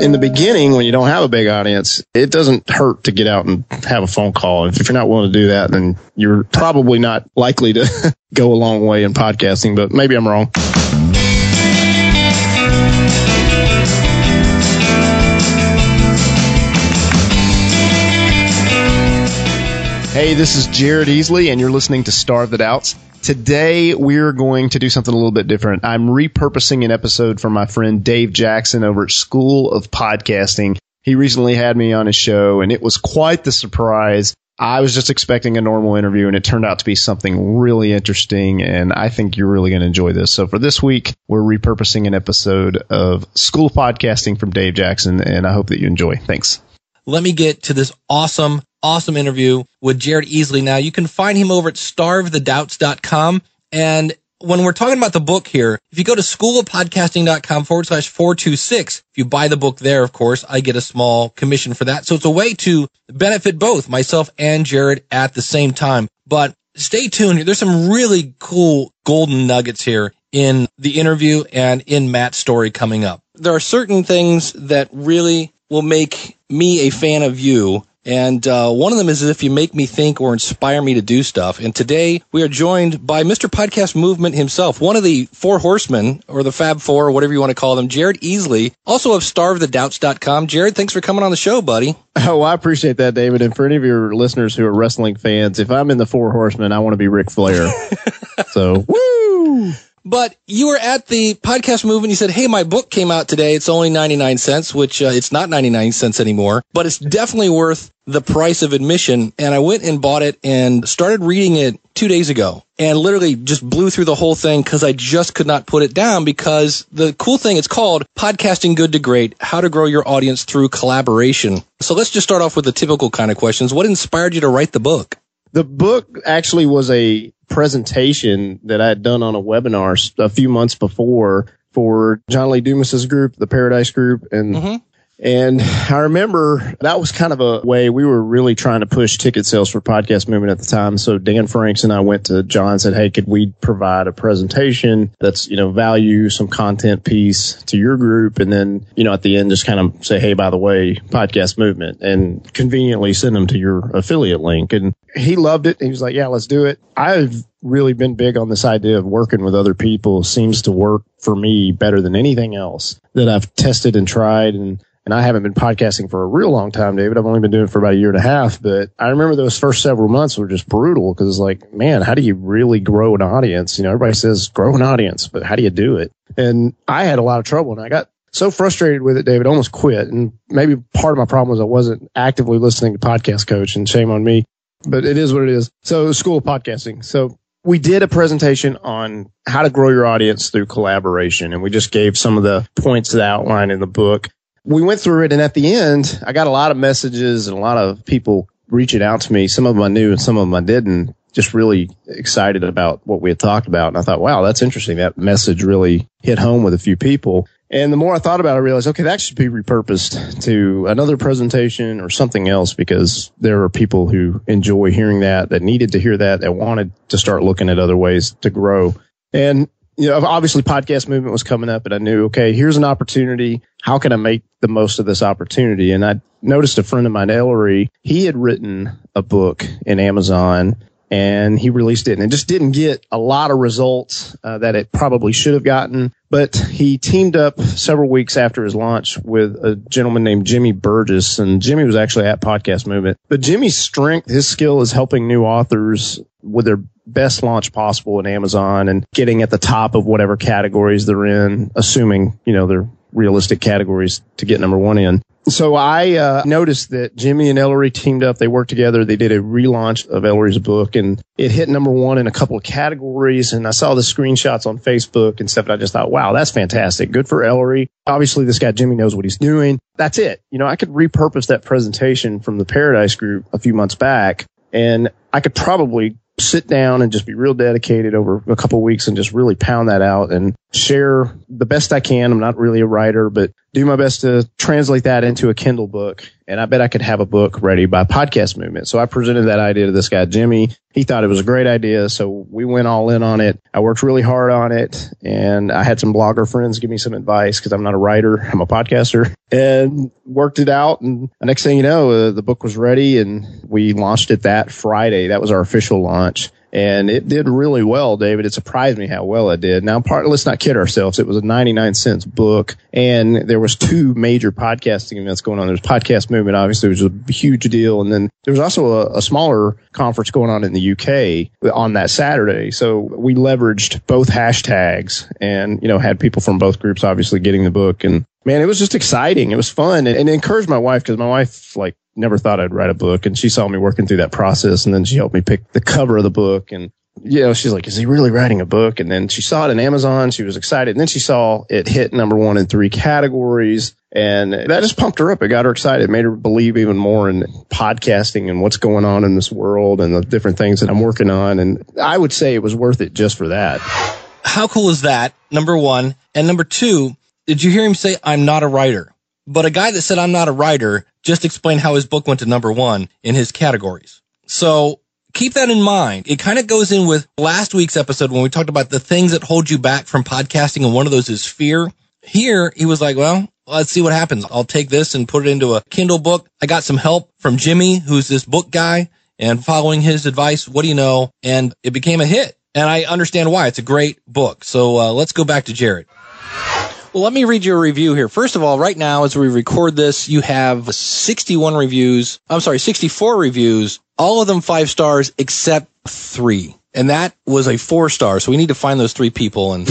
in the beginning, when you don't have a big audience, it doesn't hurt to get out and have a phone call. If you're not willing to do that, then you're probably not likely to go a long way in podcasting, but maybe I'm wrong. Hey, this is Jared Easley, and you're listening to Starve the Doubts. Today, we're going to do something a little bit different. I'm repurposing an episode from my friend Dave Jackson over at School of Podcasting. He recently had me on his show, and it was quite the surprise. I was just expecting a normal interview, and it turned out to be something really interesting, and I think you're really going to enjoy this. So, for this week, we're repurposing an episode of School Podcasting from Dave Jackson, and I hope that you enjoy. Thanks. Let me get to this awesome awesome interview with Jared Easley. Now you can find him over at starvethedoubts.com. And when we're talking about the book here, if you go to schoolofpodcasting.com forward slash 426, if you buy the book there, of course, I get a small commission for that. So it's a way to benefit both myself and Jared at the same time. But stay tuned. here. There's some really cool golden nuggets here in the interview and in Matt's story coming up. There are certain things that really will make me a fan of you and uh, one of them is if you make me think or inspire me to do stuff. And today we are joined by Mr. Podcast Movement himself, one of the four horsemen or the Fab Four or whatever you want to call them, Jared Easley, also of starvethedoubts.com. Jared, thanks for coming on the show, buddy. Oh, I appreciate that, David. And for any of your listeners who are wrestling fans, if I'm in the four horsemen, I want to be Ric Flair. so, woo! But you were at the podcast movement. You said, Hey, my book came out today. It's only 99 cents, which uh, it's not 99 cents anymore, but it's definitely worth the price of admission. And I went and bought it and started reading it two days ago and literally just blew through the whole thing because I just could not put it down because the cool thing it's called podcasting good to great, how to grow your audience through collaboration. So let's just start off with the typical kind of questions. What inspired you to write the book? The book actually was a presentation that I had done on a webinar a few months before for John Lee Dumas's group, the Paradise Group, and mm-hmm. And I remember that was kind of a way we were really trying to push ticket sales for podcast movement at the time. So Dan Franks and I went to John and said, Hey, could we provide a presentation that's, you know, value some content piece to your group? And then, you know, at the end, just kind of say, Hey, by the way, podcast movement and conveniently send them to your affiliate link. And he loved it. He was like, yeah, let's do it. I've really been big on this idea of working with other people seems to work for me better than anything else that I've tested and tried. And and I haven't been podcasting for a real long time, David. I've only been doing it for about a year and a half, but I remember those first several months were just brutal because it's like, man, how do you really grow an audience? You know, everybody says grow an audience, but how do you do it? And I had a lot of trouble and I got so frustrated with it, David, almost quit. And maybe part of my problem was I wasn't actively listening to podcast coach and shame on me, but it is what it is. So school of podcasting. So we did a presentation on how to grow your audience through collaboration and we just gave some of the points that outline in the book we went through it and at the end, I got a lot of messages and a lot of people reaching out to me. Some of them I knew and some of them I didn't. Just really excited about what we had talked about. And I thought, wow, that's interesting. That message really hit home with a few people. And the more I thought about it, I realized, okay, that should be repurposed to another presentation or something else because there are people who enjoy hearing that, that needed to hear that, that wanted to start looking at other ways to grow. And you know, obviously podcast movement was coming up and I knew, okay, here's an opportunity. How can I make the most of this opportunity? And I noticed a friend of mine, Ellery, he had written a book in Amazon and he released it and it just didn't get a lot of results uh, that it probably should have gotten. But he teamed up several weeks after his launch with a gentleman named Jimmy Burgess and Jimmy was actually at podcast movement. But Jimmy's strength, his skill is helping new authors with their best launch possible in Amazon and getting at the top of whatever categories they're in, assuming, you know, they're realistic categories to get number one in. So I uh, noticed that Jimmy and Ellery teamed up. They worked together. They did a relaunch of Ellery's book and it hit number one in a couple of categories. And I saw the screenshots on Facebook and stuff. And I just thought, wow, that's fantastic. Good for Ellery. Obviously, this guy Jimmy knows what he's doing. That's it. You know, I could repurpose that presentation from the Paradise Group a few months back and I could probably sit down and just be real dedicated over a couple weeks and just really pound that out and share the best I can. I'm not really a writer, but do my best to translate that into a Kindle book. And I bet I could have a book ready by podcast movement. So I presented that idea to this guy, Jimmy. He thought it was a great idea. So we went all in on it. I worked really hard on it and I had some blogger friends give me some advice because I'm not a writer. I'm a podcaster and worked it out. And the next thing you know, uh, the book was ready and we launched it that Friday. That was our official launch and it did really well, David. It surprised me how well it did. Now, part, let's not kid ourselves. It was a 99 cents book and there was two major podcasting events going on. There's podcast movement, obviously, which was a huge deal. And then there was also a, a smaller conference going on in the UK on that Saturday. So we leveraged both hashtags and, you know, had people from both groups obviously getting the book and man, it was just exciting. It was fun and, and it encouraged my wife because my wife like never thought I'd write a book. And she saw me working through that process. And then she helped me pick the cover of the book. And, you know, she's like, is he really writing a book? And then she saw it on Amazon. She was excited. And then she saw it hit number one in three categories. And that just pumped her up. It got her excited. It made her believe even more in podcasting and what's going on in this world and the different things that I'm working on. And I would say it was worth it just for that. How cool is that? Number one. And number two, did you hear him say, I'm not a writer? But a guy that said, I'm not a writer just explained how his book went to number one in his categories. So keep that in mind. It kind of goes in with last week's episode when we talked about the things that hold you back from podcasting. And one of those is fear. Here he was like, well, let's see what happens. I'll take this and put it into a Kindle book. I got some help from Jimmy, who's this book guy and following his advice. What do you know? And it became a hit. And I understand why. It's a great book. So uh, let's go back to Jared. Well, let me read you a review here. First of all, right now, as we record this, you have 61 reviews. I'm sorry, 64 reviews, all of them five stars except three. And that was a four star. So we need to find those three people and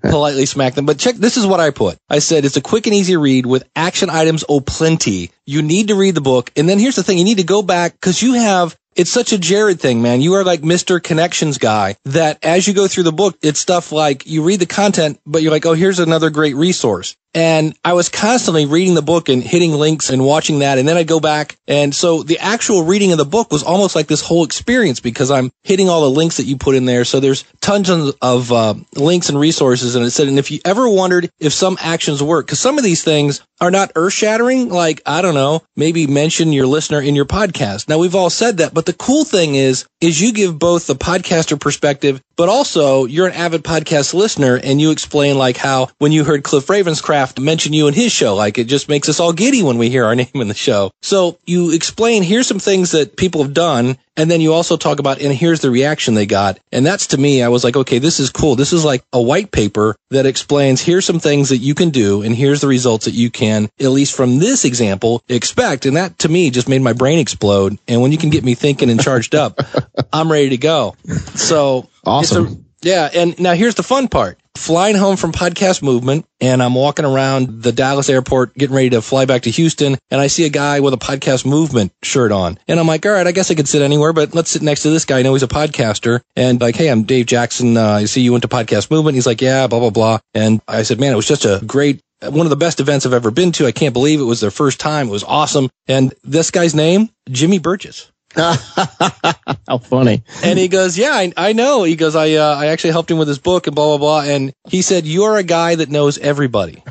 politely smack them. But check, this is what I put. I said it's a quick and easy read with action items oh plenty. You need to read the book. And then here's the thing. You need to go back because you have it's such a Jared thing, man. You are like Mr. Connections guy that as you go through the book, it's stuff like you read the content, but you're like, oh, here's another great resource. And I was constantly reading the book and hitting links and watching that. And then I'd go back. And so the actual reading of the book was almost like this whole experience because I'm hitting all the links that you put in there. So there's tons of uh, links and resources. And it said, and if you ever wondered if some actions work, because some of these things are not earth shattering, like, I don't know, maybe mention your listener in your podcast. Now we've all said that, but the cool thing is, is you give both the podcaster perspective, but also you're an avid podcast listener and you explain like how when you heard Cliff Ravenscraft mention you in his show, like it just makes us all giddy when we hear our name in the show. So you explain, here's some things that people have done and then you also talk about, and here's the reaction they got. And that's to me, I was like, okay, this is cool. This is like a white paper that explains here's some things that you can do, and here's the results that you can, at least from this example, expect. And that to me just made my brain explode. And when you can get me thinking and charged up, I'm ready to go. So awesome. Yeah. And now here's the fun part. Flying home from podcast movement and I'm walking around the Dallas airport getting ready to fly back to Houston and I see a guy with a podcast movement shirt on. And I'm like, all right, I guess I could sit anywhere, but let's sit next to this guy. I know he's a podcaster and like, Hey, I'm Dave Jackson. Uh, I see you went to podcast movement. He's like, yeah, blah, blah, blah. And I said, man, it was just a great one of the best events I've ever been to. I can't believe it was their first time. It was awesome. And this guy's name, Jimmy Burgess. How funny. And he goes, yeah, I, I know. He goes, I, uh, I actually helped him with his book and blah, blah, blah. And he said, you're a guy that knows everybody.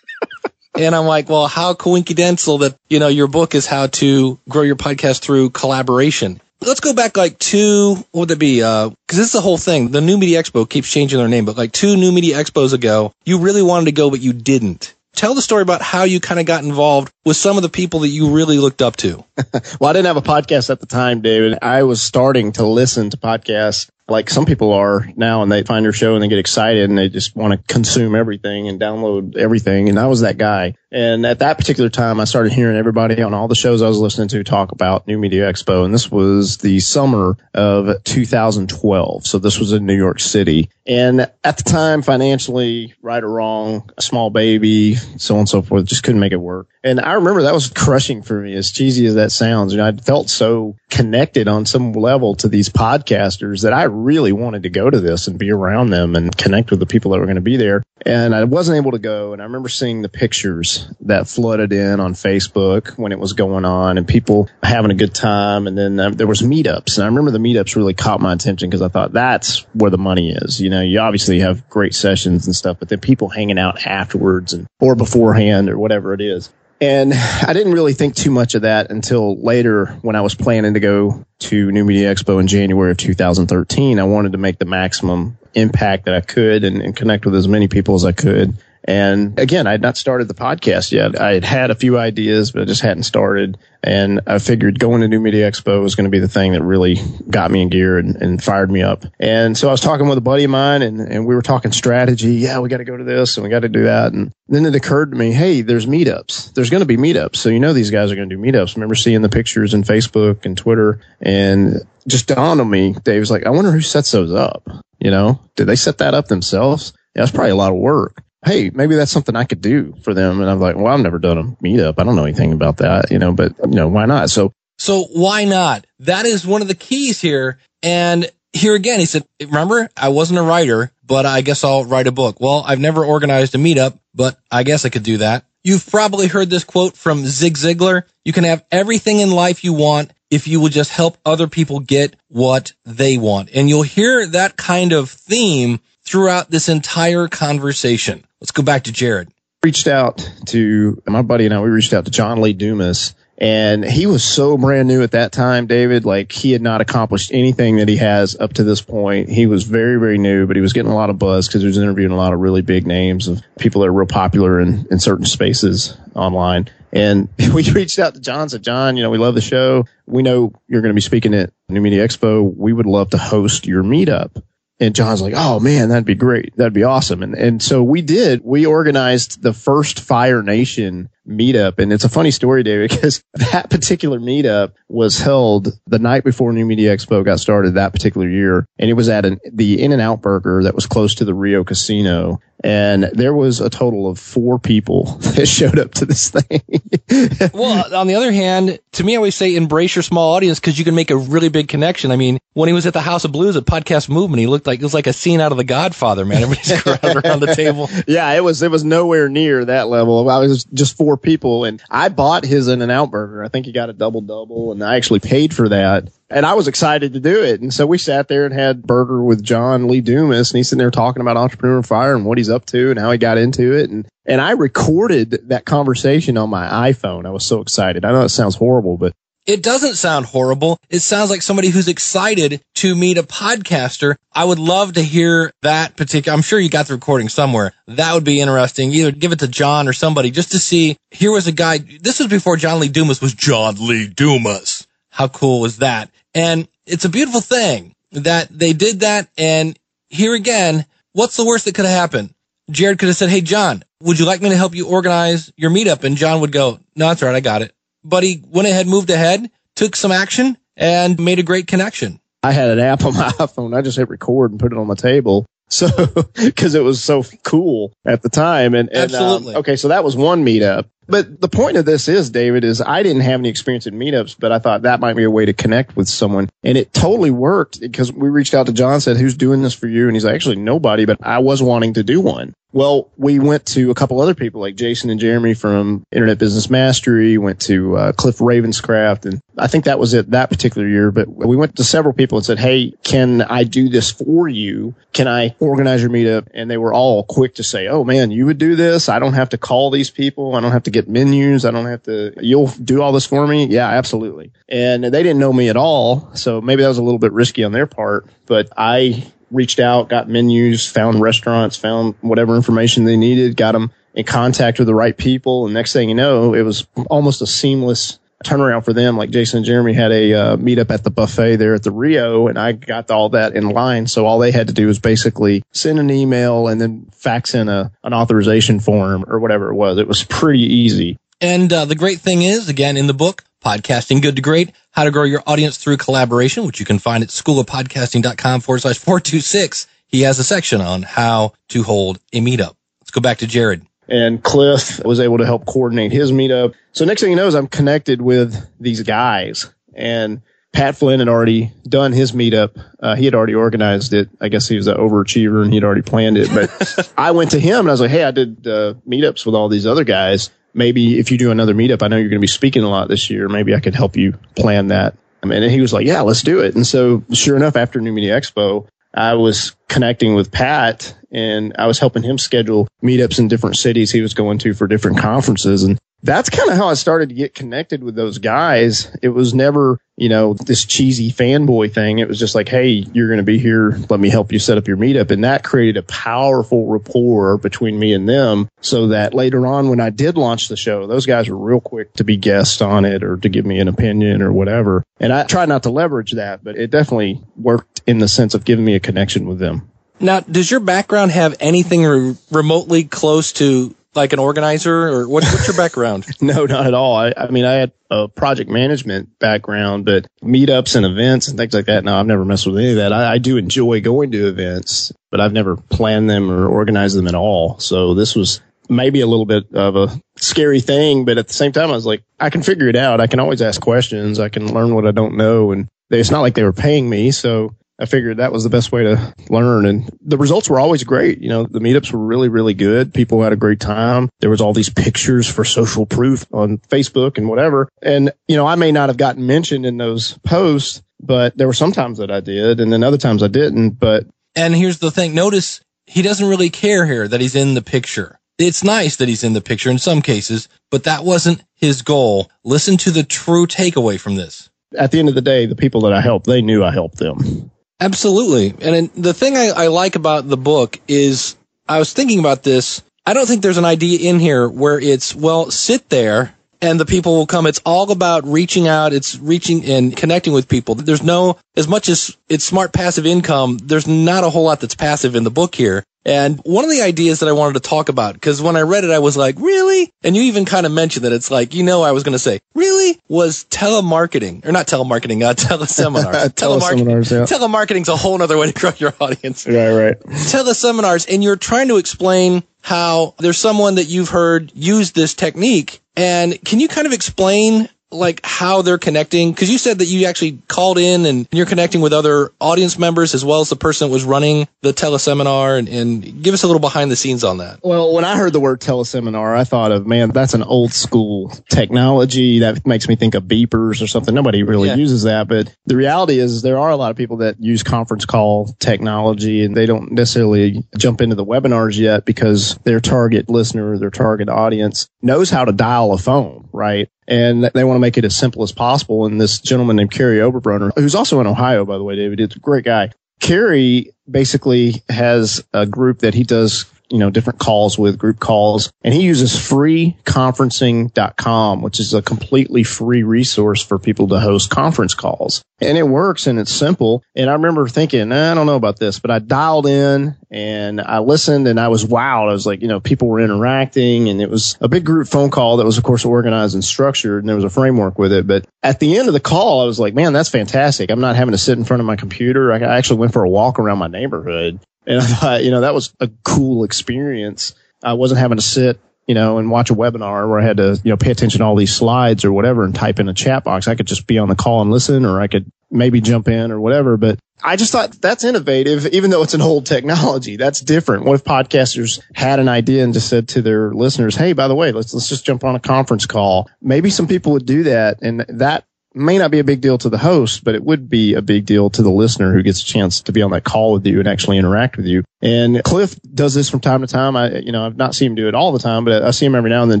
and I'm like, well, how coincidental that, you know, your book is how to grow your podcast through collaboration. Let's go back like two, what would that be? Uh, cause this is the whole thing. The New Media Expo keeps changing their name, but like two New Media Expos ago, you really wanted to go, but you didn't tell the story about how you kind of got involved with some of the people that you really looked up to. well, I didn't have a podcast at the time, David. I was starting to listen to podcasts like some people are now and they find your show and they get excited and they just want to consume everything and download everything. And I was that guy. And at that particular time, I started hearing everybody on all the shows I was listening to talk about New Media Expo. And this was the summer of 2012. So this was in New York City. And at the time, financially, right or wrong, a small baby, so on and so forth, just couldn't make it work. And I remember that was crushing for me, as cheesy as that sounds. You know, I felt so connected on some level to these podcasters that I really wanted to go to this and be around them and connect with the people that were going to be there. And I wasn't able to go. And I remember seeing the pictures pictures that flooded in on Facebook when it was going on and people having a good time. And then uh, there was meetups. And I remember the meetups really caught my attention because I thought that's where the money is. You know, you obviously have great sessions and stuff, but then people hanging out afterwards and or beforehand or whatever it is. And I didn't really think too much of that until later when I was planning to go to New Media Expo in January of 2013. I wanted to make the maximum impact that I could and, and connect with as many people as I could. And again, I had not started the podcast yet. I had had a few ideas, but I just hadn't started. And I figured going to New Media Expo was going to be the thing that really got me in gear and, and fired me up. And so I was talking with a buddy of mine and, and we were talking strategy. Yeah, we got to go to this and we got to do that. And then it occurred to me, hey, there's meetups. There's going to be meetups. So you know these guys are going to do meetups. I remember seeing the pictures in Facebook and Twitter and just dawned on me, Dave was like, I wonder who sets those up. You know, did they set that up themselves? Yeah, it's probably a lot of work hey, maybe that's something I could do for them. And I'm like, well, I've never done a meetup. I don't know anything about that, you know, but you know, why not? So, so why not? That is one of the keys here. And here again, he said, remember, I wasn't a writer, but I guess I'll write a book. Well, I've never organized a meetup, but I guess I could do that. You've probably heard this quote from Zig Ziglar. You can have everything in life you want if you will just help other people get what they want. And you'll hear that kind of theme throughout this entire conversation. Let's go back to Jared. Reached out to my buddy and I, we reached out to John Lee Dumas and he was so brand new at that time, David. Like he had not accomplished anything that he has up to this point. He was very, very new, but he was getting a lot of buzz because he was interviewing a lot of really big names of people that are real popular in, in certain spaces online. And we reached out to John, said, John, you know, we love the show. We know you're going to be speaking at New Media Expo. We would love to host your meetup. And John's like, oh man, that'd be great. That'd be awesome. And, and so we did, we organized the first Fire Nation meetup. And it's a funny story, David, because that particular meetup was held the night before New Media Expo got started that particular year. And it was at an, the In and Out Burger that was close to the Rio Casino. And there was a total of four people that showed up to this thing. well, on the other hand, to me, I always say embrace your small audience because you can make a really big connection. I mean, when he was at the House of Blues at Podcast Movement, he looked like it was like a scene out of The Godfather, man. Everybody's crowded around the table. Yeah, it was, it was nowhere near that level. I was just four people and I bought his In and Out burger. I think he got a double double and I actually paid for that. And I was excited to do it. And so we sat there and had burger with John Lee Dumas and he's sitting there talking about Entrepreneur Fire and what he's up to and how he got into it. And, and I recorded that conversation on my iPhone. I was so excited. I know it sounds horrible, but it doesn't sound horrible. It sounds like somebody who's excited to meet a podcaster. I would love to hear that particular. I'm sure you got the recording somewhere. That would be interesting. Either give it to John or somebody just to see. Here was a guy. This was before John Lee Dumas was John Lee Dumas. How cool was that? And it's a beautiful thing that they did that. And here again, what's the worst that could have happened? Jared could have said, Hey, John, would you like me to help you organize your meetup? And John would go, No, that's all right. I got it but he went ahead, moved ahead, took some action, and made a great connection. I had an app on my iPhone. I just hit record and put it on my table. So, because it was so cool at the time. And, and um, absolutely. Um, okay, so that was one meetup. But the point of this is, David, is I didn't have any experience in meetups, but I thought that might be a way to connect with someone. And it totally worked because we reached out to John, said, who's doing this for you? And he's like, actually nobody, but I was wanting to do one. Well, we went to a couple other people like Jason and Jeremy from Internet Business Mastery, went to uh, Cliff Ravenscraft, and I think that was it that particular year. But we went to several people and said, Hey, can I do this for you? Can I organize your meetup? And they were all quick to say, Oh man, you would do this. I don't have to call these people. I don't have to get menus. I don't have to, you'll do all this for me. Yeah, absolutely. And they didn't know me at all. So maybe that was a little bit risky on their part, but I reached out, got menus, found restaurants, found whatever information they needed, got them in contact with the right people. And next thing you know, it was almost a seamless turnaround for them. Like Jason and Jeremy had a uh, meetup at the buffet there at the Rio, and I got all that in line. So all they had to do was basically send an email and then fax in a an authorization form or whatever it was. It was pretty easy. And uh, the great thing is, again, in the book, Podcasting Good to Great, How to Grow Your Audience Through Collaboration, which you can find at schoolofpodcasting.com forward slash 426. He has a section on how to hold a meetup. Let's go back to Jared. And Cliff was able to help coordinate his meetup. So next thing you know is I'm connected with these guys and Pat Flynn had already done his meetup. Uh, he had already organized it. I guess he was an overachiever and he'd already planned it. But I went to him and I was like, Hey, I did uh, meetups with all these other guys maybe if you do another meetup, I know you're going to be speaking a lot this year. Maybe I could help you plan that. I mean, and he was like, yeah, let's do it. And so sure enough, after New Media Expo, I was connecting with Pat and I was helping him schedule meetups in different cities he was going to for different conferences. And that's kind of how I started to get connected with those guys. It was never, you know, this cheesy fanboy thing. It was just like, hey, you're going to be here. Let me help you set up your meetup. And that created a powerful rapport between me and them so that later on, when I did launch the show, those guys were real quick to be guests on it or to give me an opinion or whatever. And I tried not to leverage that, but it definitely worked in the sense of giving me a connection with them. Now, does your background have anything re- remotely close to like an organizer or what, what's your background? no, not at all. I, I, mean, I had a project management background, but meetups and events and things like that. No, I've never messed with any of that. I, I do enjoy going to events, but I've never planned them or organized them at all. So this was maybe a little bit of a scary thing, but at the same time, I was like, I can figure it out. I can always ask questions. I can learn what I don't know. And it's not like they were paying me. So I figured that was the best way to learn. And the results were always great. You know, the meetups were really, really good. People had a great time. There was all these pictures for social proof on Facebook and whatever. And, you know, I may not have gotten mentioned in those posts, but there were some times that I did and then other times I didn't. But, and here's the thing. Notice he doesn't really care here that he's in the picture. It's nice that he's in the picture in some cases, but that wasn't his goal. Listen to the true takeaway from this. At the end of the day, the people that I helped, they knew I helped them. Absolutely. And the thing I, I like about the book is I was thinking about this. I don't think there's an idea in here where it's, well, sit there and the people will come. It's all about reaching out. It's reaching and connecting with people. There's no, as much as it's smart passive income, there's not a whole lot that's passive in the book here. And one of the ideas that I wanted to talk about, because when I read it, I was like, really? And you even kind of mentioned that it's like, you know, I was going to say, really? Was telemarketing, or not telemarketing, uh, teleseminars. teleseminars, yeah. Telemarketing's a whole other way to grow your audience. Right, right. Teleseminars. And you're trying to explain how there's someone that you've heard use this technique. And can you kind of explain like how they're connecting? Because you said that you actually called in and you're connecting with other audience members as well as the person that was running the teleseminar and, and give us a little behind the scenes on that. Well, when I heard the word teleseminar, I thought of, man, that's an old school technology that makes me think of beepers or something. Nobody really yeah. uses that. But the reality is there are a lot of people that use conference call technology and they don't necessarily jump into the webinars yet because their target listener, their target audience knows how to dial a phone, right? And they want to make it as simple as possible. And this gentleman named Kary Oberbrunner, who's also in Ohio, by the way, David, it's a great guy. Kary basically has a group that he does you know, different calls with group calls. And he uses freeconferencing.com, which is a completely free resource for people to host conference calls. And it works and it's simple. And I remember thinking, I don't know about this, but I dialed in and I listened and I was wowed. I was like, you know, people were interacting and it was a big group phone call that was, of course, organized and structured and there was a framework with it. But at the end of the call, I was like, man, that's fantastic. I'm not having to sit in front of my computer. I actually went for a walk around my neighborhood and I thought, you know, that was a cool experience. I wasn't having to sit, you know, and watch a webinar where I had to, you know, pay attention to all these slides or whatever and type in a chat box. I could just be on the call and listen, or I could maybe jump in or whatever. But I just thought that's innovative, even though it's an old technology. That's different. What if podcasters had an idea and just said to their listeners, Hey, by the way, let's, let's just jump on a conference call. Maybe some people would do that. And that may not be a big deal to the host, but it would be a big deal to the listener who gets a chance to be on that call with you and actually interact with you. And Cliff does this from time to time. I, you know, I've not seen him do it all the time, but I see him every now and then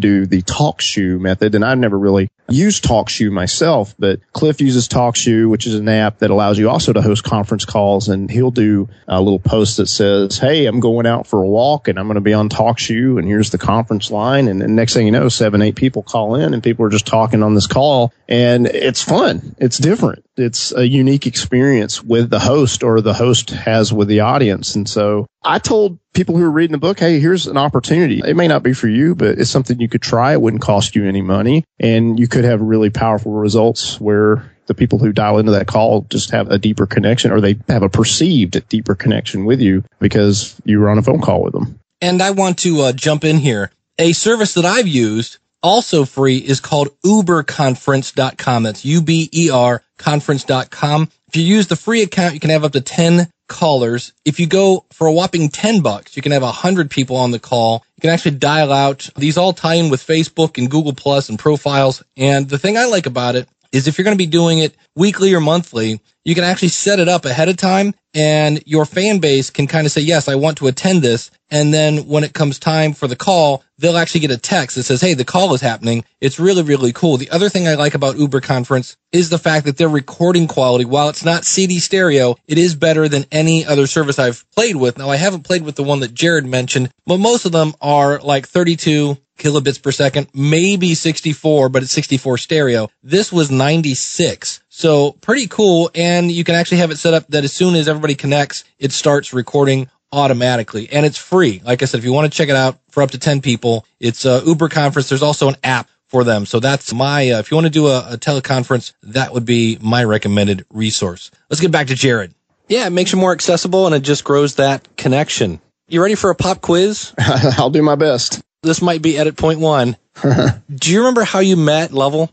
do the TalkShoe method. And I've never really used TalkShoe myself, but Cliff uses TalkShoe, which is an app that allows you also to host conference calls. And he'll do a little post that says, Hey, I'm going out for a walk and I'm going to be on TalkShoe and here's the conference line. And, and next thing you know, seven, eight people call in and people are just talking on this call and it's fun. It's different. It's a unique experience with the host or the host has with the audience. And so I told people who were reading the book, Hey, here's an opportunity. It may not be for you, but it's something you could try. It wouldn't cost you any money and you could have really powerful results where the people who dial into that call just have a deeper connection or they have a perceived deeper connection with you because you were on a phone call with them. And I want to uh, jump in here. A service that I've used also free is called uberconference.com. That's U-B-E-R conference.com. If you use the free account, you can have up to 10 callers. If you go for a whopping 10 bucks, you can have 100 people on the call. You can actually dial out. These all tie in with Facebook and Google Plus and profiles. And the thing I like about it is if you're going to be doing it weekly or monthly, you can actually set it up ahead of time and your fan base can kind of say, yes, I want to attend this. And then when it comes time for the call, they'll actually get a text that says, Hey, the call is happening. It's really, really cool. The other thing I like about Uber conference is the fact that their recording quality, while it's not CD stereo, it is better than any other service I've played with. Now I haven't played with the one that Jared mentioned, but most of them are like 32 kilobits per second, maybe 64, but it's 64 stereo. This was 96. So pretty cool. And you can actually have it set up that as soon as everybody connects, it starts recording automatically and it's free. Like I said, if you want to check it out for up to 10 people, it's a Uber conference. There's also an app for them. So that's my, uh, if you want to do a, a teleconference, that would be my recommended resource. Let's get back to Jared. Yeah, it makes it more accessible and it just grows that connection. You ready for a pop quiz? I'll do my best this might be edit point one. Do you remember how you met Lovell?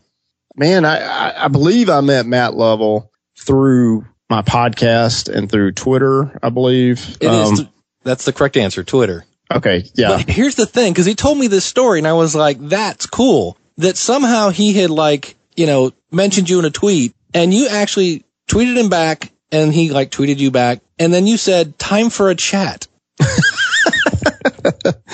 Man, I, I, believe I met Matt Lovell through my podcast and through Twitter, I believe. It um, is. That's the correct answer, Twitter. Okay, yeah. But here's the thing, because he told me this story, and I was like, "That's cool." That somehow he had like, you know, mentioned you in a tweet, and you actually tweeted him back, and he like tweeted you back, and then you said, "Time for a chat."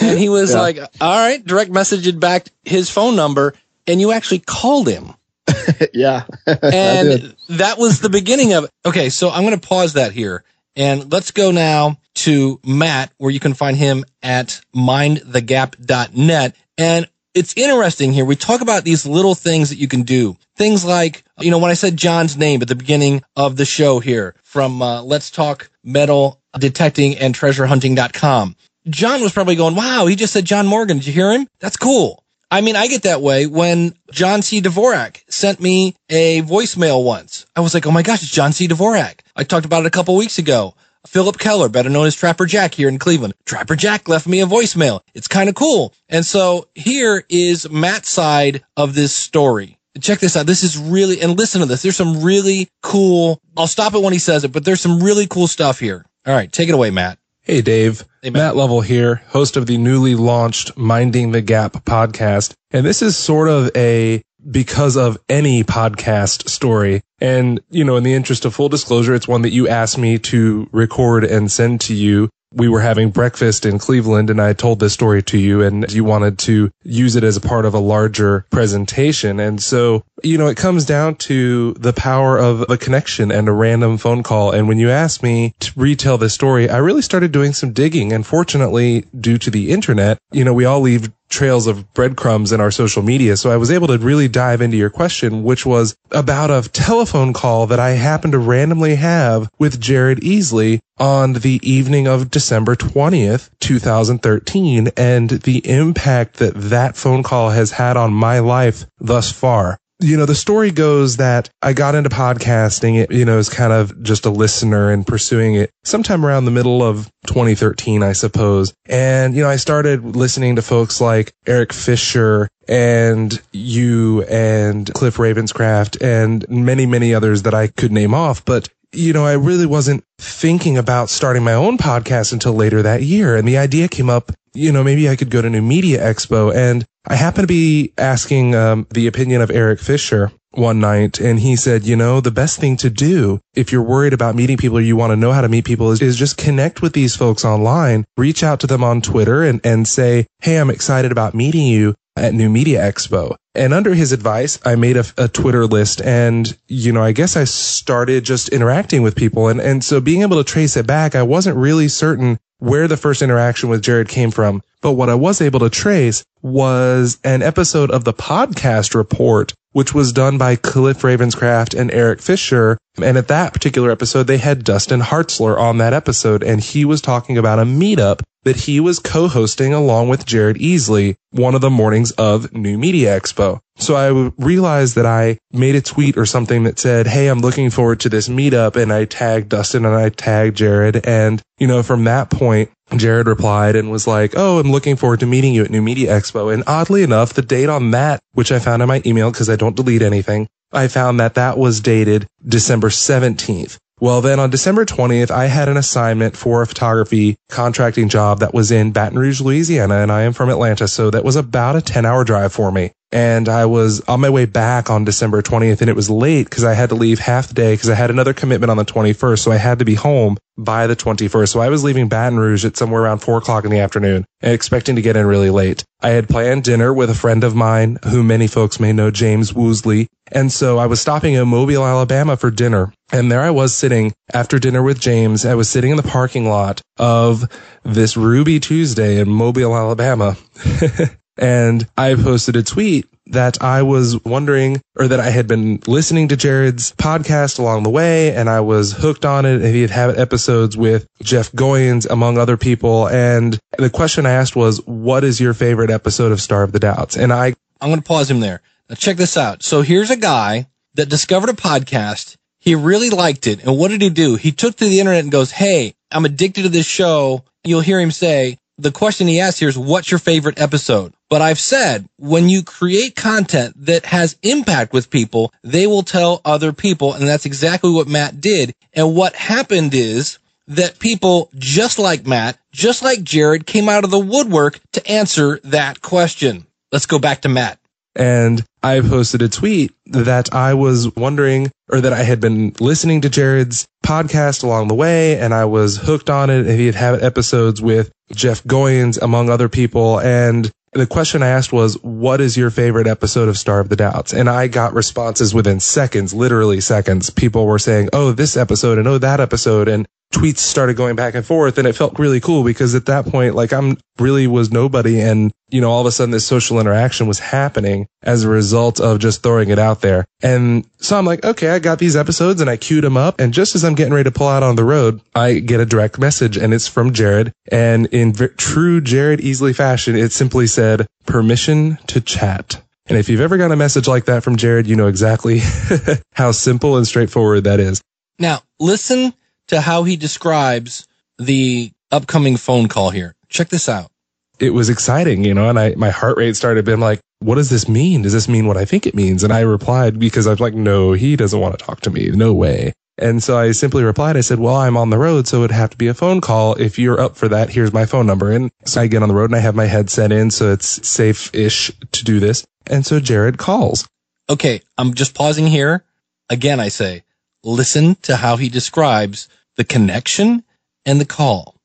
and he was yeah. like, all right, direct messaged back his phone number and you actually called him. yeah. and that was the beginning of it. Okay. So I'm going to pause that here and let's go now to Matt where you can find him at mindthegap.net. And it's interesting here. We talk about these little things that you can do. Things like, you know, when I said John's name at the beginning of the show here from uh, Let's Talk Metal Detecting and Treasure Hunting.com. John was probably going, wow, he just said John Morgan. Did you hear him? That's cool. I mean, I get that way when John C. Dvorak sent me a voicemail once. I was like, oh my gosh, it's John C. Dvorak. I talked about it a couple weeks ago. Philip Keller, better known as Trapper Jack here in Cleveland. Trapper Jack left me a voicemail. It's kind of cool. And so here is Matt's side of this story. Check this out. This is really, and listen to this. There's some really cool, I'll stop it when he says it, but there's some really cool stuff here. All right, take it away, Matt. Hey, Dave. Hey, Matt. Matt Lovell here, host of the newly launched Minding the Gap podcast. And this is sort of a because of any podcast story. And, you know, in the interest of full disclosure, it's one that you asked me to record and send to you we were having breakfast in Cleveland and I told this story to you and you wanted to use it as a part of a larger presentation. And so, you know, it comes down to the power of a connection and a random phone call. And when you asked me to retell this story, I really started doing some digging. And fortunately, due to the internet, you know, we all leave trails of breadcrumbs in our social media. So I was able to really dive into your question, which was about a telephone call that I happened to randomly have with Jared Easley on the evening of December 20th, 2013, and the impact that that phone call has had on my life thus far you know, the story goes that I got into podcasting, you know, as kind of just a listener and pursuing it sometime around the middle of 2013, I suppose. And, you know, I started listening to folks like Erik Fisher and you and Cliff Ravenscraft and many, many others that I could name off. But you know, I really wasn't thinking about starting my own podcast until later that year. And the idea came up, you know, maybe I could go to New Media Expo. And I happened to be asking um, the opinion of Erik Fisher one night and he said, you know, the best thing to do if you're worried about meeting people or you want to know how to meet people is, is just connect with these folks online, reach out to them on Twitter and, and say, Hey, I'm excited about meeting you at New Media Expo. And under his advice, I made a, a, Twitter list and, you know, I guess I started just interacting with people. And, and so being able to trace it back, I wasn't really certain where the first interaction with Jared came from. But what I was able to trace was an episode of the podcast report, which was done by Cliff Ravenscraft and Erik Fisher. And at that particular episode, they had Dustin Hartzler on that episode, and he was talking about a meetup that he was co-hosting along with Jared Easley one of the mornings of New Media Expo. So I realized that I made a tweet or something that said, Hey, I'm looking forward to this meetup. And I tagged Dustin and I tagged Jared. And, you know, from that point, Jared replied and was like, Oh, I'm looking forward to meeting you at New Media Expo. And oddly enough, the date on that, which I found in my email because I don't delete anything, I found that that was dated December 17th. Well, then on December 20th, I had an assignment for a photography contracting job that was in Baton Rouge, Louisiana, and I am from Atlanta. So that was about a 10 hour drive for me. And I was on my way back on December 20th and it was late because I had to leave half the day because I had another commitment on the 21st. So I had to be home by the 21st. So I was leaving Baton Rouge at somewhere around four o'clock in the afternoon and expecting to get in really late. I had planned dinner with a friend of mine who many folks may know, James Woosley. And so I was stopping in Mobile, Alabama for dinner. And there I was sitting after dinner with James. I was sitting in the parking lot of this Ruby Tuesday in Mobile, Alabama. and I posted a tweet that I was wondering or that I had been listening to Jared's podcast along the way and I was hooked on it and he had had episodes with Jeff Goins among other people. And the question I asked was, what is your favorite episode of Starve the Doubts? And I, I'm going to pause him there. Now check this out. So here's a guy that discovered a podcast. He really liked it. And what did he do? He took to the internet and goes, Hey, I'm addicted to this show. You'll hear him say, the question he asked here is, what's your favorite episode? But I've said, when you create content that has impact with people, they will tell other people. And that's exactly what Matt did. And what happened is that people just like Matt, just like Jared came out of the woodwork to answer that question. Let's go back to Matt. And I posted a tweet that I was wondering or that I had been listening to Jared's podcast along the way and I was hooked on it and he had had episodes with Jeff Goins among other people. And the question I asked was, what is your favorite episode of Starve the Doubts? And I got responses within seconds, literally seconds. People were saying, Oh, this episode and oh, that episode. And tweets started going back and forth and it felt really cool because at that point, like I'm really was nobody. And, you know, all of a sudden this social interaction was happening as a result of just throwing it out there. And so I'm like, okay, I got these episodes and I queued them up. And just as I'm getting ready to pull out on the road, I get a direct message and it's from Jared. And in v- true Jared Easley fashion, it simply said permission to chat. And if you've ever got a message like that from Jared, you know exactly how simple and straightforward that is. Now, listen to how he describes the upcoming phone call here. Check this out. It was exciting, you know, and I, my heart rate started being like, what does this mean? Does this mean what I think it means? And I replied because I was like, no, he doesn't want to talk to me. No way. And so I simply replied, I said, well, I'm on the road, so it'd have to be a phone call. If you're up for that, here's my phone number. And so I get on the road and I have my headset in, so it's safe-ish to do this. And so Jared calls. Okay. I'm just pausing here. Again, I say, listen to how he describes the connection and the call.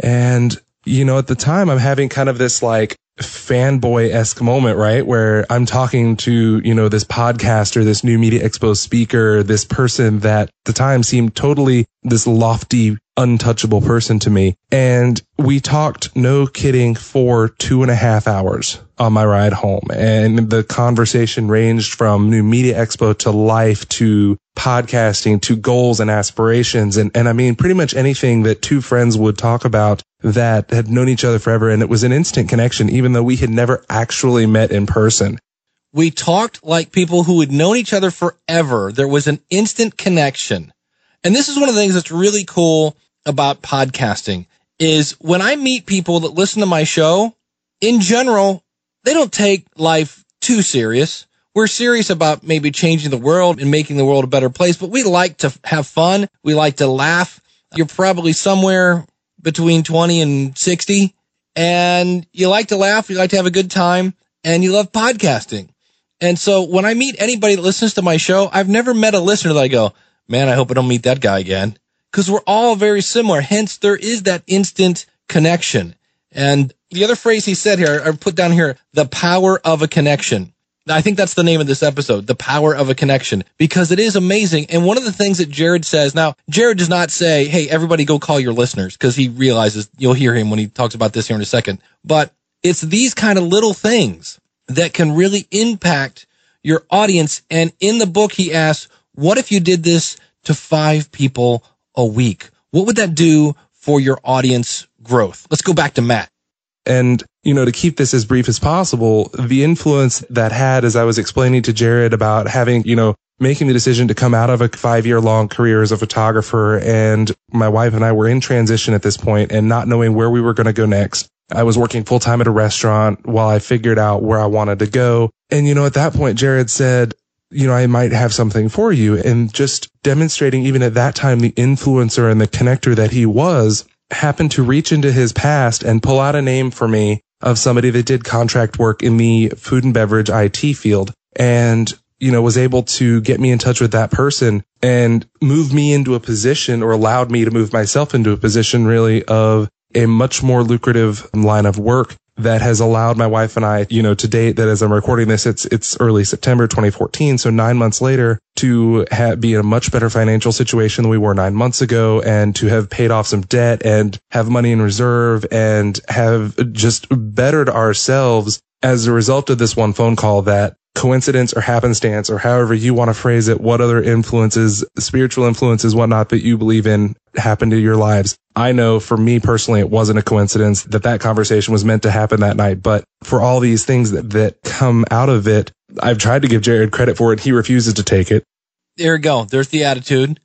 And, you know, at the time I'm having kind of this like fanboy esque moment, right? Where I'm talking to, you know, this podcaster, this new media expo speaker, this person that at the time seemed totally this lofty, untouchable person to me. And we talked, no kidding, for two and a half hours on my ride home. And the conversation ranged from new media expo to life to podcasting to goals and aspirations. And, and I mean, pretty much anything that two friends would talk about that had known each other forever. And it was an instant connection, even though we had never actually met in person. We talked like people who had known each other forever. There was an instant connection. And this is one of the things that's really cool about podcasting is when I meet people that listen to my show, in general, they don't take life too serious. We're serious about maybe changing the world and making the world a better place, but we like to have fun. We like to laugh. You're probably somewhere between 20 and 60 and you like to laugh. You like to have a good time and you love podcasting. And so when I meet anybody that listens to my show, I've never met a listener that I go, man, I hope I don't meet that guy again. Cause we're all very similar. Hence there is that instant connection. And the other phrase he said here, I put down here, the power of a connection. I think that's the name of this episode, the power of a connection, because it is amazing. And one of the things that Jared says now, Jared does not say, Hey, everybody go call your listeners because he realizes you'll hear him when he talks about this here in a second. But it's these kind of little things that can really impact your audience. And in the book, he asks, what if you did this to five people a week? What would that do for your audience growth? Let's go back to Matt. And, you know, to keep this as brief as possible, the influence that had as I was explaining to Jared about having, you know, making the decision to come out of a five year long career as a photographer. And my wife and I were in transition at this point and not knowing where we were going to go next. I was working full time at a restaurant while I figured out where I wanted to go. And, you know, at that point, Jared said, you know, I might have something for you. And just demonstrating even at that time, the influencer and the connector that he was happened to reach into his past and pull out a name for me of somebody that did contract work in the food and beverage IT field. And you know, was able to get me in touch with that person and move me into a position or allowed me to move myself into a position really of a much more lucrative line of work that has allowed my wife and I, you know, to date that as I'm recording this, it's, it's early September 2014. So nine months later to have, be in a much better financial situation than we were nine months ago and to have paid off some debt and have money in reserve and have just bettered ourselves as a result of this one phone call that coincidence or happenstance or however you want to phrase it, what other influences, spiritual influences, whatnot that you believe in happened to your lives. I know for me personally, it wasn't a coincidence that that conversation was meant to happen that night. But for all these things that, that come out of it, I've tried to give Jared credit for it. He refuses to take it. There you go. There's the attitude.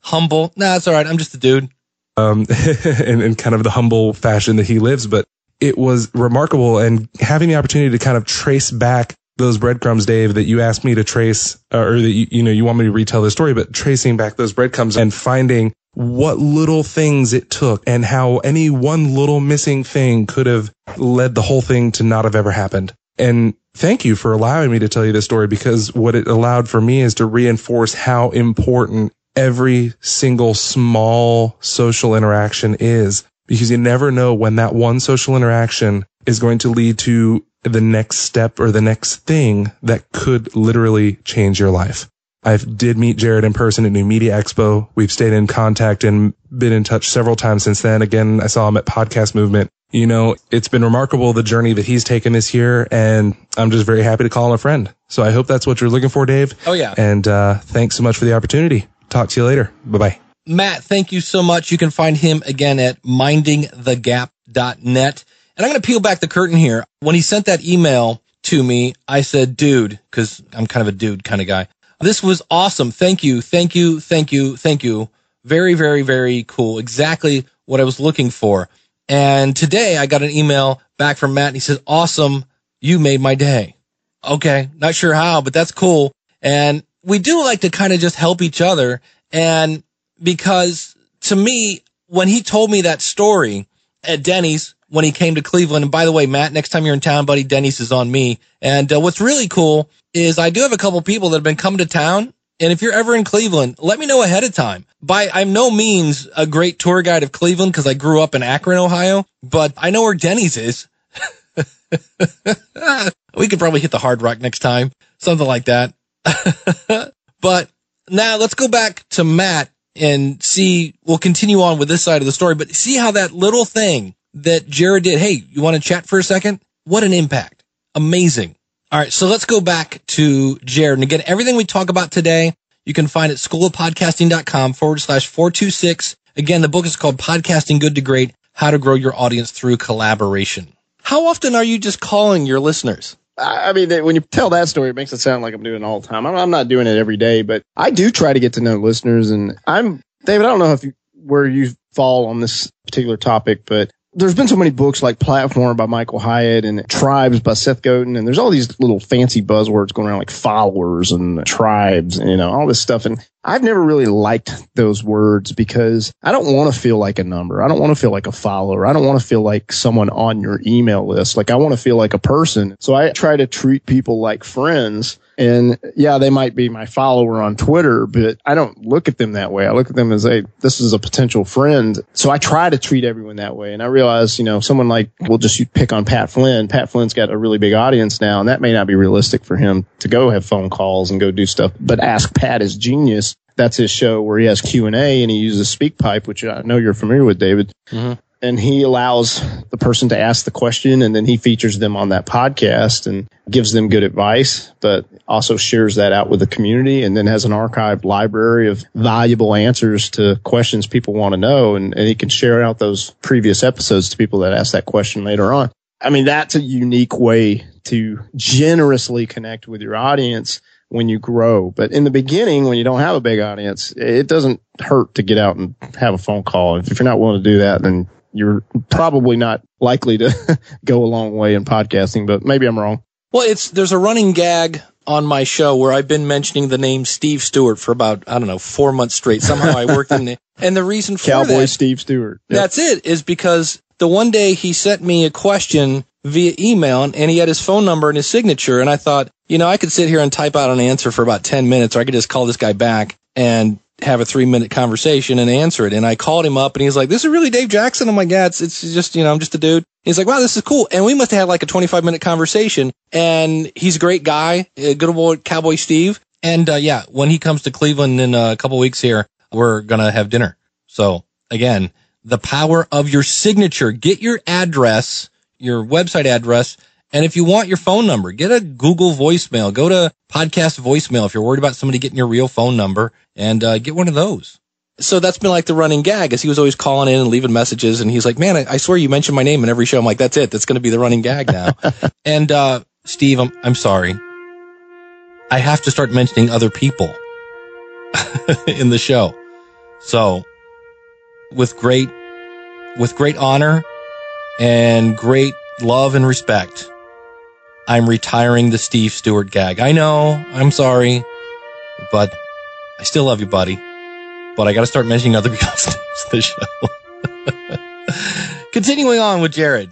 Humble. Nah, it's all right. I'm just a dude. Um, in, in kind of the humble fashion that he lives, but it was remarkable and having the opportunity to kind of trace back those breadcrumbs, Dave, that you asked me to trace, uh, or that you, you know, you want me to retell the story, but tracing back those breadcrumbs and finding what little things it took and how any one little missing thing could have led the whole thing to not have ever happened. And thank you for allowing me to tell you this story because what it allowed for me is to reinforce how important every single small social interaction is because you never know when that one social interaction is going to lead to the next step or the next thing that could literally change your life. I did meet Jared in person at New Media Expo. We've stayed in contact and been in touch several times since then. Again, I saw him at Podcast Movement. You know, it's been remarkable the journey that he's taken this year, and I'm just very happy to call him a friend. So I hope that's what you're looking for, Dave. Oh, yeah. And uh, thanks so much for the opportunity. Talk to you later. Bye bye. Matt, thank you so much. You can find him again at mindingthegap.net. And I'm going to peel back the curtain here. When he sent that email to me, I said, dude, cause I'm kind of a dude kind of guy. This was awesome. Thank you. Thank you. Thank you. Thank you. Very, very, very cool. Exactly what I was looking for. And today I got an email back from Matt and he says, awesome. You made my day. Okay. Not sure how, but that's cool. And we do like to kind of just help each other. And because to me, when he told me that story at Denny's, when he came to Cleveland. And by the way, Matt, next time you're in town, buddy, Denny's is on me. And uh, what's really cool is I do have a couple people that have been coming to town. And if you're ever in Cleveland, let me know ahead of time. By I'm no means a great tour guide of Cleveland because I grew up in Akron, Ohio, but I know where Denny's is. we could probably hit the Hard Rock next time, something like that. but now let's go back to Matt and see. We'll continue on with this side of the story, but see how that little thing that Jared did. Hey, you want to chat for a second? What an impact. Amazing. All right. So let's go back to Jared. And again, everything we talk about today, you can find at schoolofpodcasting.com forward slash 426. Again, the book is called Podcasting Good to Great, How to Grow Your Audience Through Collaboration. How often are you just calling your listeners? I mean, when you tell that story, it makes it sound like I'm doing it all the time. I'm not doing it every day, but I do try to get to know listeners. And I'm, David, I don't know if you, where you fall on this particular topic, but there's been so many books like Platform by Michael Hyatt and Tribes by Seth Godin, and there's all these little fancy buzzwords going around like followers and tribes, and, you know, all this stuff. And I've never really liked those words because I don't want to feel like a number. I don't want to feel like a follower. I don't want to feel like someone on your email list. Like I want to feel like a person. So I try to treat people like friends and yeah, they might be my follower on Twitter, but I don't look at them that way. I look at them as a, this is a potential friend. So I try to treat everyone that way. And I realize, you know, someone like, we'll just pick on Pat Flynn. Pat Flynn's got a really big audience now, and that may not be realistic for him to go have phone calls and go do stuff. But Ask Pat is genius. That's his show where he has Q and A and he uses SpeakPipe, which I know you're familiar with, David. Mm-hmm and he allows the person to ask the question and then he features them on that podcast and gives them good advice, but also shares that out with the community and then has an archived library of valuable answers to questions people want to know. And, and he can share out those previous episodes to people that ask that question later on. I mean, that's a unique way to generously connect with your audience when you grow. But in the beginning, when you don't have a big audience, it doesn't hurt to get out and have a phone call. If you're not willing to do that, then you're probably not likely to go a long way in podcasting, but maybe I'm wrong. Well, it's there's a running gag on my show where I've been mentioning the name Steve Stewart for about, I don't know, four months straight. Somehow I worked in the, and the reason for Cowboy that, Steve Stewart. Yep. That's it, is because the one day he sent me a question via email and he had his phone number and his signature. And I thought, you know, I could sit here and type out an answer for about 10 minutes or I could just call this guy back and have a three minute conversation and answer it. And I called him up and he's like, this is really Dave Jackson. I'm like, yeah, it's, it's just, you know, I'm just a dude. He's like, wow, this is cool. And we must have had like a 25 minute conversation and he's a great guy, a good old cowboy Steve. And, uh, yeah, when he comes to Cleveland in a couple weeks here, we're going to have dinner. So again, the power of your signature, get your address, your website address. And if you want your phone number, get a Google voicemail, go to podcast voicemail if you're worried about somebody getting your real phone number and uh, get one of those. So that's been like the running gag as he was always calling in and leaving messages. And he's like, man, I, I swear you mentioned my name in every show. I'm like, that's it. That's going to be the running gag now. and, uh, Steve, I'm, I'm sorry. I have to start mentioning other people in the show. So with great, with great honor and great love and respect, I'm retiring the Steve Stewart gag. I know. I'm sorry, but I still love you, buddy, but I got to start mentioning other people's names the show. Continuing on with Jared.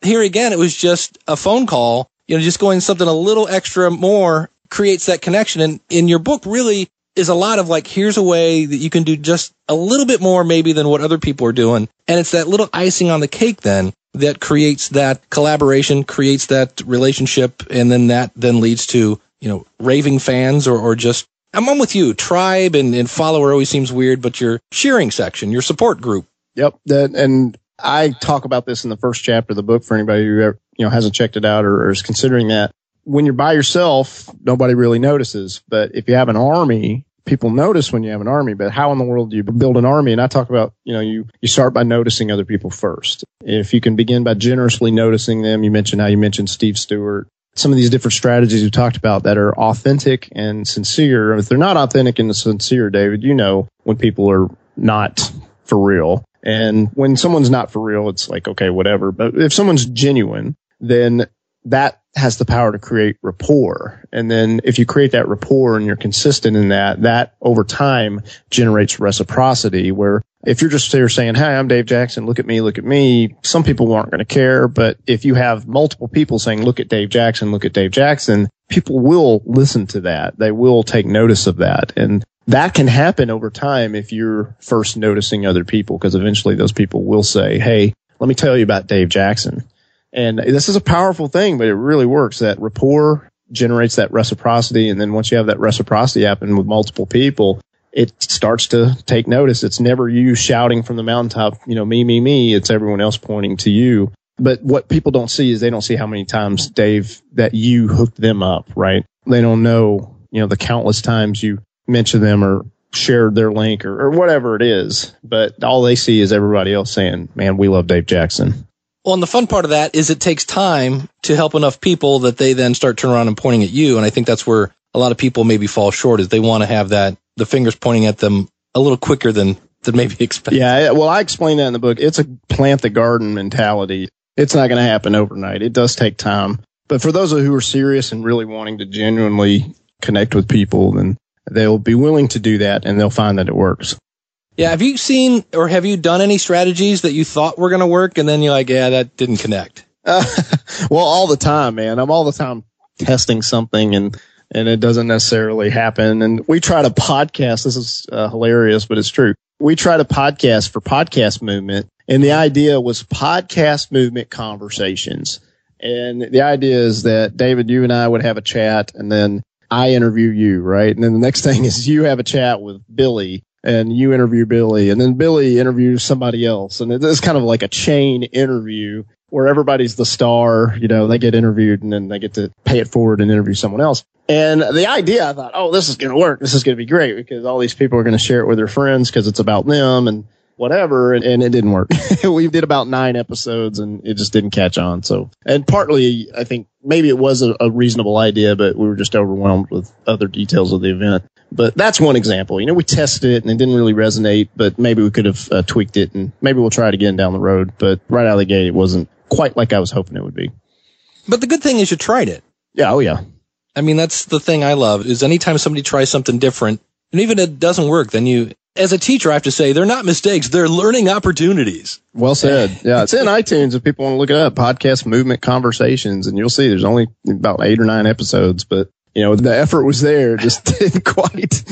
Here again, it was just a phone call, you know, just going something a little extra more creates that connection. And in your book really is a lot of like, here's a way that you can do just a little bit more maybe than what other people are doing. And it's that little icing on the cake then that creates that collaboration, creates that relationship. And then that then leads to, you know, raving fans or, or just I'm on with you. Tribe and, and follower always seems weird, but your cheering section, your support group. Yep. That, and I talk about this in the first chapter of the book for anybody who ever, you know hasn't checked it out or, or is considering that. When you're by yourself, nobody really notices. But if you have an army, people notice when you have an army. But how in the world do you build an army? And I talk about, you know, you, you start by noticing other people first. If you can begin by generously noticing them, you mentioned how you mentioned Steve Stewart some of these different strategies we talked about that are authentic and sincere. If they're not authentic and sincere, David, you know when people are not for real. And when someone's not for real, it's like, okay, whatever. But if someone's genuine, then that has the power to create rapport. And then if you create that rapport and you're consistent in that, that over time generates reciprocity where if you're just there saying, Hi, I'm Dave Jackson. Look at me. Look at me. Some people aren't going to care. But if you have multiple people saying, look at Dave Jackson, look at Dave Jackson, people will listen to that. They will take notice of that. And that can happen over time if you're first noticing other people because eventually those people will say, Hey, let me tell you about Dave Jackson. And this is a powerful thing, but it really works. That rapport generates that reciprocity. And then once you have that reciprocity happen with multiple people, it starts to take notice. It's never you shouting from the mountaintop, you know, me, me, me. It's everyone else pointing to you. But what people don't see is they don't see how many times, Dave, that you hooked them up, right? They don't know, you know, the countless times you mentioned them or shared their link or, or whatever it is. But all they see is everybody else saying, man, we love Dave Jackson. Well, and the fun part of that is it takes time to help enough people that they then start turning around and pointing at you. And I think that's where a lot of people maybe fall short is they want to have that, the fingers pointing at them a little quicker than, than maybe expected. Yeah. Well, I explain that in the book. It's a plant the garden mentality. It's not going to happen overnight. It does take time. But for those who are serious and really wanting to genuinely connect with people, then they'll be willing to do that and they'll find that it works. Yeah. Have you seen or have you done any strategies that you thought were going to work and then you're like, yeah, that didn't connect? Uh, well, all the time, man. I'm all the time testing something and, and it doesn't necessarily happen. And we try to podcast. This is uh, hilarious, but it's true. We try to podcast for podcast movement. And the idea was podcast movement conversations. And the idea is that David, you and I would have a chat and then I interview you, right? And then the next thing is you have a chat with Billy and you interview Billy and then Billy interviews somebody else. And it's kind of like a chain interview where everybody's the star, you know, they get interviewed and then they get to pay it forward and interview someone else. And the idea, I thought, oh, this is going to work. This is going to be great because all these people are going to share it with their friends because it's about them and whatever. And, and it didn't work. we did about nine episodes and it just didn't catch on. So, and partly I think maybe it was a, a reasonable idea, but we were just overwhelmed with other details of the event. But that's one example. You know, we tested it and it didn't really resonate, but maybe we could have uh, tweaked it and maybe we'll try it again down the road. But right out of the gate, it wasn't quite like I was hoping it would be. But the good thing is you tried it. Yeah. Oh yeah. I mean, that's the thing I love is anytime somebody tries something different, and even if it doesn't work, then you, as a teacher, I have to say they're not mistakes. They're learning opportunities. Well said. Yeah. It's in iTunes if people want to look it up. Podcast movement conversations and you'll see there's only about eight or nine episodes, but you know, the effort was there, just didn't quite,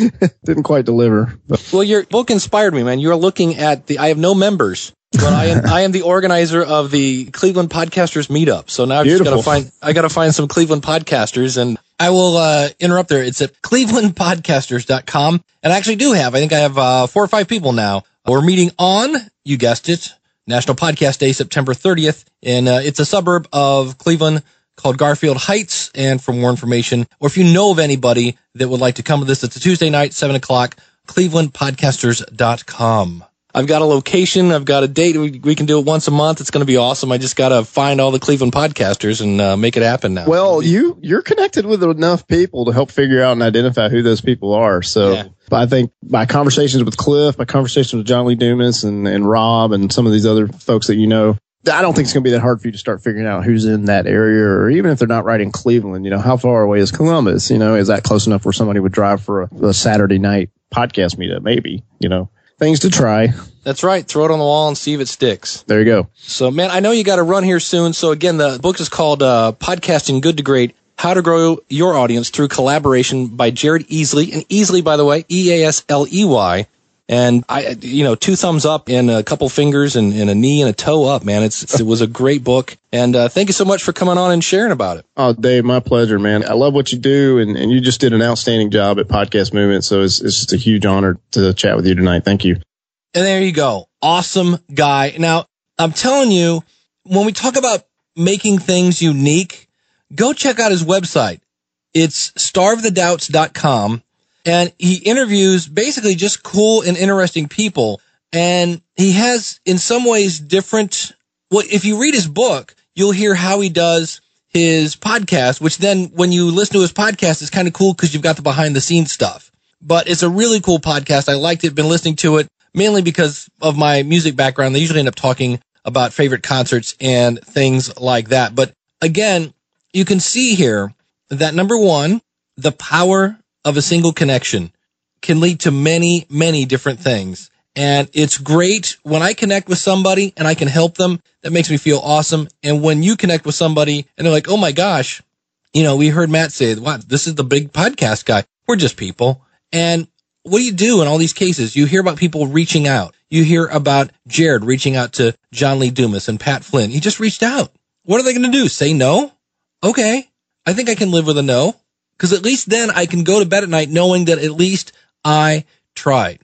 didn't quite deliver. But. Well, your book inspired me, man. You're looking at the, I have no members, but I am, I am the organizer of the Cleveland Podcasters Meetup. So now I've just got to find, I got to find some Cleveland podcasters and I will, uh, interrupt there. It's at clevelandpodcasters.com. And I actually do have, I think I have, uh, four or five people now. We're meeting on, you guessed it, National Podcast Day, September 30th. And, uh, it's a suburb of Cleveland called Garfield Heights. And for more information, or if you know of anybody that would like to come to this, it's a Tuesday night, seven o'clock, clevelandpodcasters.com. I've got a location. I've got a date. We, we can do it once a month. It's going to be awesome. I just got to find all the Cleveland podcasters and uh, make it happen now. Well, you you're connected with enough people to help figure out and identify who those people are. So yeah. I think by conversations with Cliff, by conversations with John Lee Dumas and, and Rob and some of these other folks that you know, I don't think it's going to be that hard for you to start figuring out who's in that area, or even if they're not right in Cleveland, you know, how far away is Columbus? You know, is that close enough where somebody would drive for a, a Saturday night podcast meetup? Maybe, you know, things to try. That's right. Throw it on the wall and see if it sticks. There you go. So, man, I know you got to run here soon. So, again, the book is called uh, Podcasting Good to Great How to Grow Your Audience Through Collaboration by Jared Easley. And Easley, by the way, E A S L E Y. And I, you know, two thumbs up and a couple fingers and, and a knee and a toe up, man. It's, it was a great book. And, uh, thank you so much for coming on and sharing about it. Oh, Dave, my pleasure, man. I love what you do. And, and you just did an outstanding job at Podcast Movement. So it's, it's just a huge honor to chat with you tonight. Thank you. And there you go. Awesome guy. Now, I'm telling you, when we talk about making things unique, go check out his website. It's starvethedoubts.com and he interviews basically just cool and interesting people. And he has in some ways different, well, if you read his book, you'll hear how he does his podcast, which then when you listen to his podcast, it's kind of cool because you've got the behind the scenes stuff. But it's a really cool podcast. I liked it, been listening to it mainly because of my music background. They usually end up talking about favorite concerts and things like that. But again, you can see here that number one, the power of a single connection can lead to many, many different things. And it's great when I connect with somebody and I can help them. That makes me feel awesome. And when you connect with somebody and they're like, Oh my gosh, you know, we heard Matt say, wow, this is the big podcast guy. We're just people. And what do you do in all these cases? You hear about people reaching out. You hear about Jared reaching out to John Lee Dumas and Pat Flynn. He just reached out. What are they going to do? Say no? Okay. I think I can live with a no. Cause at least then I can go to bed at night knowing that at least I tried.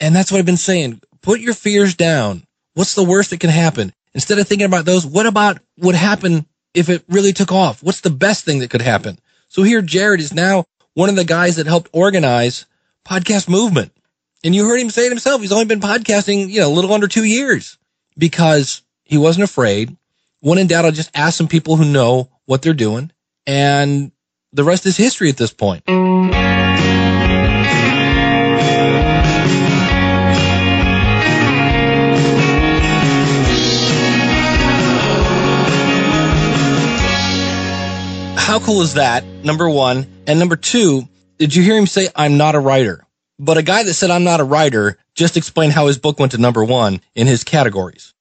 And that's what I've been saying. Put your fears down. What's the worst that can happen? Instead of thinking about those, what about what happened if it really took off? What's the best thing that could happen? So here Jared is now one of the guys that helped organize podcast movement. And you heard him say it himself. He's only been podcasting, you know, a little under two years because he wasn't afraid. When in doubt, I'll just ask some people who know what they're doing. And the rest is history at this point. How cool is that? Number one. And number two, did you hear him say, I'm not a writer? But a guy that said, I'm not a writer just explained how his book went to number one in his categories.